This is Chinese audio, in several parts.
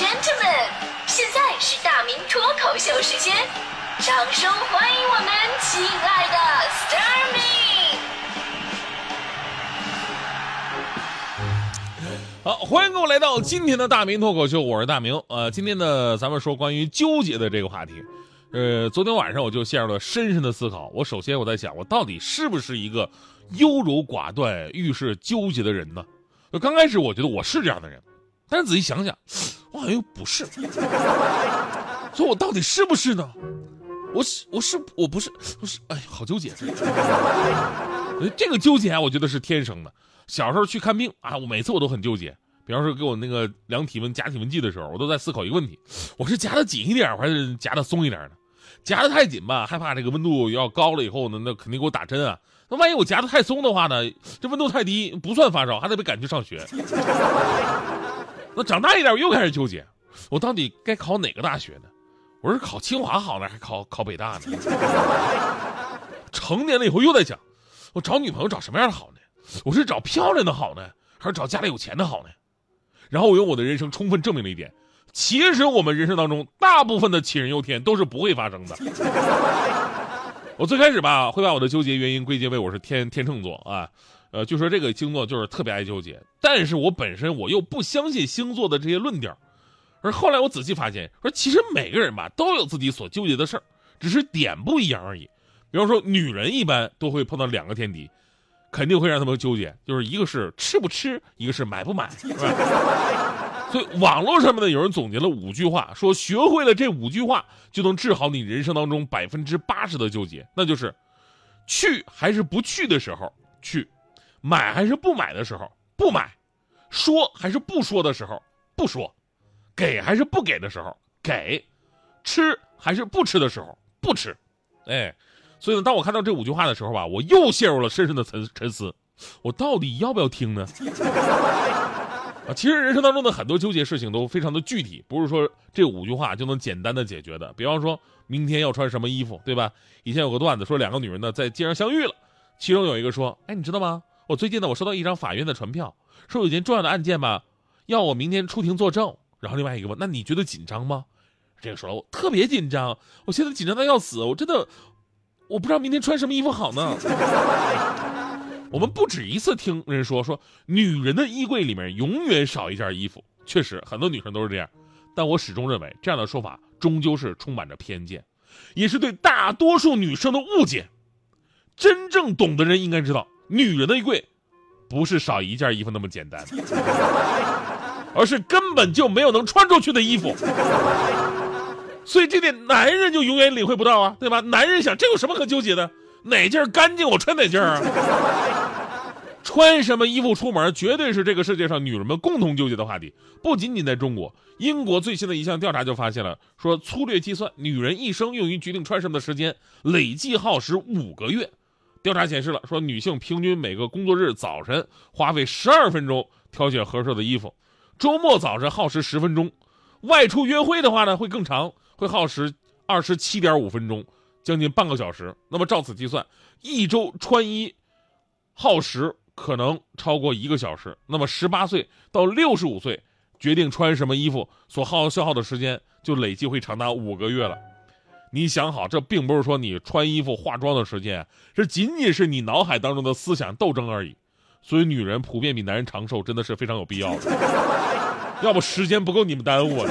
gentlemen，现在是大明脱口秀时间，掌声欢迎我们亲爱的 s t a r m y 好，欢迎各位来到今天的大明脱口秀，我是大明。呃，今天呢，咱们说关于纠结的这个话题。呃，昨天晚上我就陷入了深深的思考。我首先我在想，我到底是不是一个优柔寡断、遇事纠结的人呢？刚开始我觉得我是这样的人，但是仔细想想，我好像又不是。所以，我到底是不是呢？我是，我是，我不是，我是，哎，好纠结。这个纠结啊，我觉得是天生的。小时候去看病啊，我每次我都很纠结。比方说给我那个量体温、夹体温计的时候，我都在思考一个问题：我是夹的紧一点，还是夹的松一点呢？夹的太紧吧，害怕这个温度要高了以后呢，那肯定给我打针啊。那万一我夹的太松的话呢，这温度太低不算发烧，还得被赶去上学。那长大一点，我又开始纠结，我到底该考哪个大学呢？我是考清华好呢，还考考北大呢？成年了以后又在想，我找女朋友找什么样的好呢？我是找漂亮的好呢，还是找家里有钱的好呢？然后我用我的人生充分证明了一点。其实我们人生当中大部分的杞人忧天都是不会发生的。我最开始吧会把我的纠结原因归结为我是天天秤座啊，呃，就说这个星座就是特别爱纠结。但是我本身我又不相信星座的这些论调，而后来我仔细发现，说其实每个人吧都有自己所纠结的事儿，只是点不一样而已。比方说女人一般都会碰到两个天敌，肯定会让他们纠结，就是一个是吃不吃，一个是买不买，所以网络上面呢，有人总结了五句话，说学会了这五句话就能治好你人生当中百分之八十的纠结，那就是去还是不去的时候去，买还是不买的时候不买，说还是不说的时候不说，给还是不给的时候给，吃还是不吃的时候不吃，哎，所以呢，当我看到这五句话的时候吧，我又陷入了深深的沉沉思，我到底要不要听呢？啊，其实人生当中的很多纠结事情都非常的具体，不是说这五句话就能简单的解决的。比方说明天要穿什么衣服，对吧？以前有个段子说两个女人呢在街上相遇了，其中有一个说：“哎，你知道吗？我最近呢我收到一张法院的传票，说有件重要的案件吧，要我明天出庭作证。”然后另外一个问：“那你觉得紧张吗？”这个说了：“我特别紧张，我现在紧张的要死，我真的我不知道明天穿什么衣服好呢。”我们不止一次听人说说，女人的衣柜里面永远少一件衣服。确实，很多女生都是这样，但我始终认为这样的说法终究是充满着偏见，也是对大多数女生的误解。真正懂的人应该知道，女人的衣柜不是少一件衣服那么简单，而是根本就没有能穿出去的衣服。所以这点男人就永远领会不到啊，对吧？男人想，这有什么可纠结的？哪件干净我穿哪件啊？穿什么衣服出门，绝对是这个世界上女人们共同纠结的话题。不仅仅在中国，英国最新的一项调查就发现了，说粗略计算，女人一生用于决定穿什么的时间累计耗时五个月。调查显示了，说女性平均每个工作日早晨花费十二分钟挑选合适的衣服，周末早晨耗时十分钟，外出约会的话呢会更长，会耗时二十七点五分钟。将近半个小时，那么照此计算，一周穿衣耗时可能超过一个小时。那么十八岁到六十五岁决定穿什么衣服所耗消耗的时间就累计会长达五个月了。你想好，这并不是说你穿衣服化妆的时间，这仅仅是你脑海当中的思想斗争而已。所以女人普遍比男人长寿，真的是非常有必要的。要不时间不够你们耽误啊！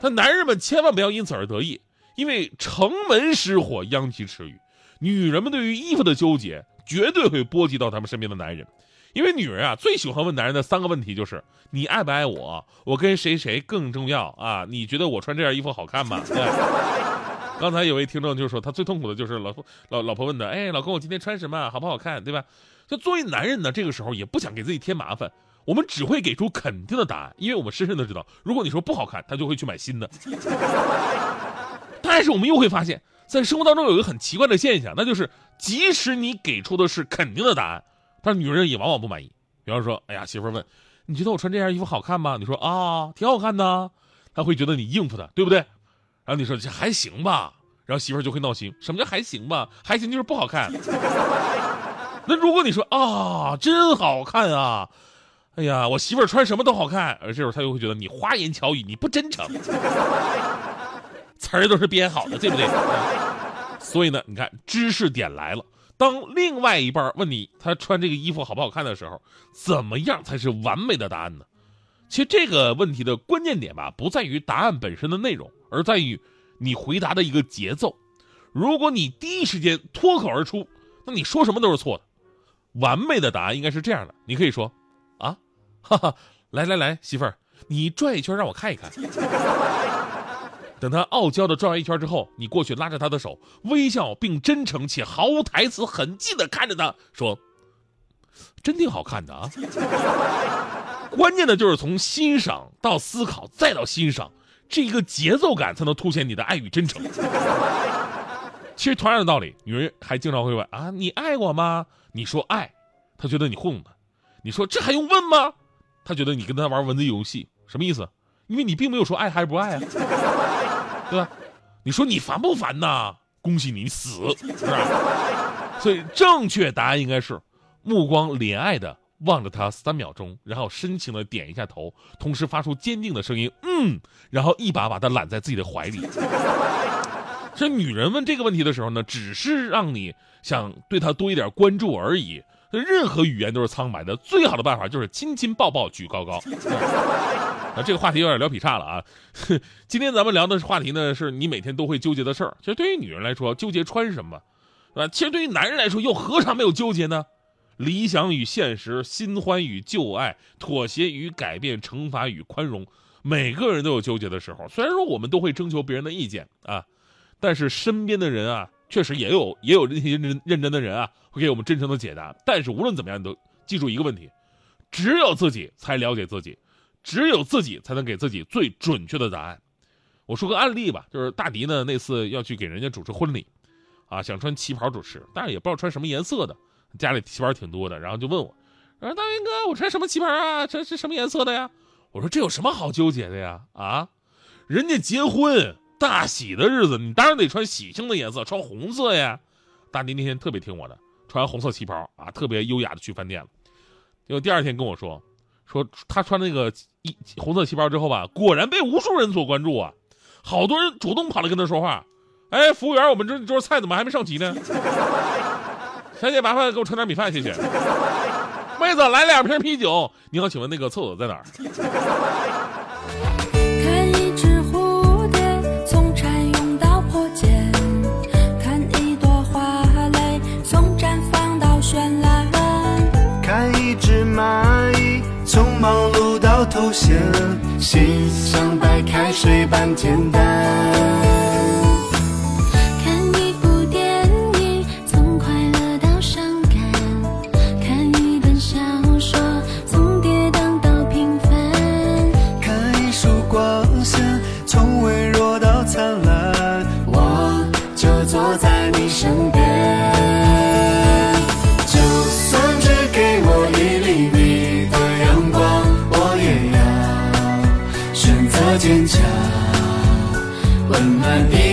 但男人们千万不要因此而得意。因为城门失火，殃及池鱼。女人们对于衣服的纠结，绝对会波及到他们身边的男人。因为女人啊，最喜欢问男人的三个问题就是：你爱不爱我？我跟谁谁更重要啊？你觉得我穿这件衣服好看吗？刚才有位听众就说，他最痛苦的就是老婆老老婆问的，哎，老公，我今天穿什么？好不好看？对吧？就作为男人呢，这个时候也不想给自己添麻烦，我们只会给出肯定的答案，因为我们深深的知道，如果你说不好看，他就会去买新的。但是我们又会发现，在生活当中有一个很奇怪的现象，那就是即使你给出的是肯定的答案，但女人也往往不满意。比方说，哎呀，媳妇问，你觉得我穿这件衣服好看吗？你说啊，挺好看的，她会觉得你应付她，对不对？然后你说这还行吧，然后媳妇就会闹心。什么叫还行吧？还行就是不好看。那如果你说啊，真好看啊，哎呀，我媳妇穿什么都好看。而这时候他又会觉得你花言巧语，你不真诚，词儿都是编好的，对不对？所以呢，你看知识点来了。当另外一半问你他穿这个衣服好不好看的时候，怎么样才是完美的答案呢？其实这个问题的关键点吧，不在于答案本身的内容，而在于你回答的一个节奏。如果你第一时间脱口而出，那你说什么都是错的。完美的答案应该是这样的：你可以说，啊，哈哈，来来来，媳妇儿，你转一圈让我看一看。等他傲娇的转完一圈之后，你过去拉着他的手，微笑并真诚且毫无台词痕迹的看着他说：“真挺好看的啊。”关键的就是从欣赏到思考再到欣赏，这一个节奏感才能凸显你的爱与真诚。其实同样的道理，女人还经常会问啊：“你爱我吗？”你说爱，她觉得你糊弄她；你说这还用问吗？她觉得你跟她玩文字游戏，什么意思？因为你并没有说爱还是不爱啊，对吧？你说你烦不烦呐？恭喜你死，是吧？所以正确答案应该是目光怜爱的。望着他三秒钟，然后深情的点一下头，同时发出坚定的声音“嗯”，然后一把把他揽在自己的怀里。这女人问这个问题的时候呢，只是让你想对她多一点关注而已。任何语言都是苍白的，最好的办法就是亲亲抱抱举高高。啊，这个话题有点聊劈叉了啊。今天咱们聊的话题呢，是你每天都会纠结的事儿。其实对于女人来说，纠结穿什么，啊，其实对于男人来说，又何尝没有纠结呢？理想与现实，新欢与旧爱，妥协与改变，惩罚与宽容，每个人都有纠结的时候。虽然说我们都会征求别人的意见啊，但是身边的人啊，确实也有也有那些认真认真的人啊，会给我们真诚的解答。但是无论怎么样，你都记住一个问题：只有自己才了解自己，只有自己才能给自己最准确的答案。我说个案例吧，就是大迪呢那次要去给人家主持婚礼，啊，想穿旗袍主持，但是也不知道穿什么颜色的。家里旗袍挺多的，然后就问我，说大明哥，我穿什么旗袍啊？这是什么颜色的呀？我说这有什么好纠结的呀？啊，人家结婚大喜的日子，你当然得穿喜庆的颜色，穿红色呀。大迪那天特别听我的，穿红色旗袍啊，特别优雅的去饭店了。结果第二天跟我说，说他穿那个一红色旗袍之后吧，果然被无数人所关注啊，好多人主动跑来跟他说话。哎，服务员，我们这桌菜怎么还没上齐呢？小姐，麻烦给我盛点米饭，谢谢。妹子，来两瓶啤酒。你好，请问那个厕所在哪儿？心像白开水般简单。温暖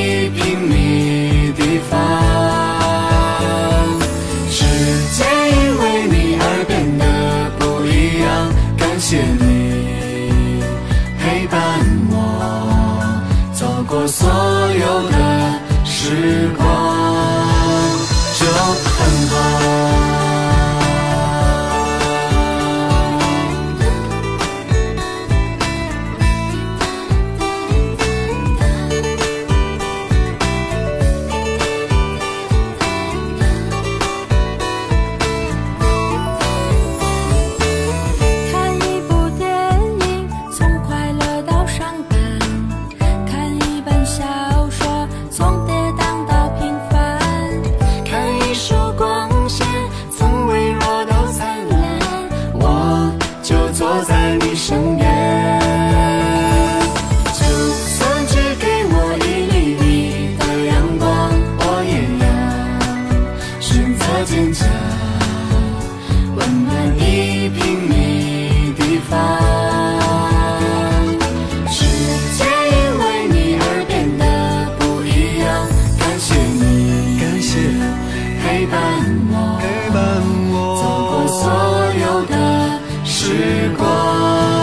时光。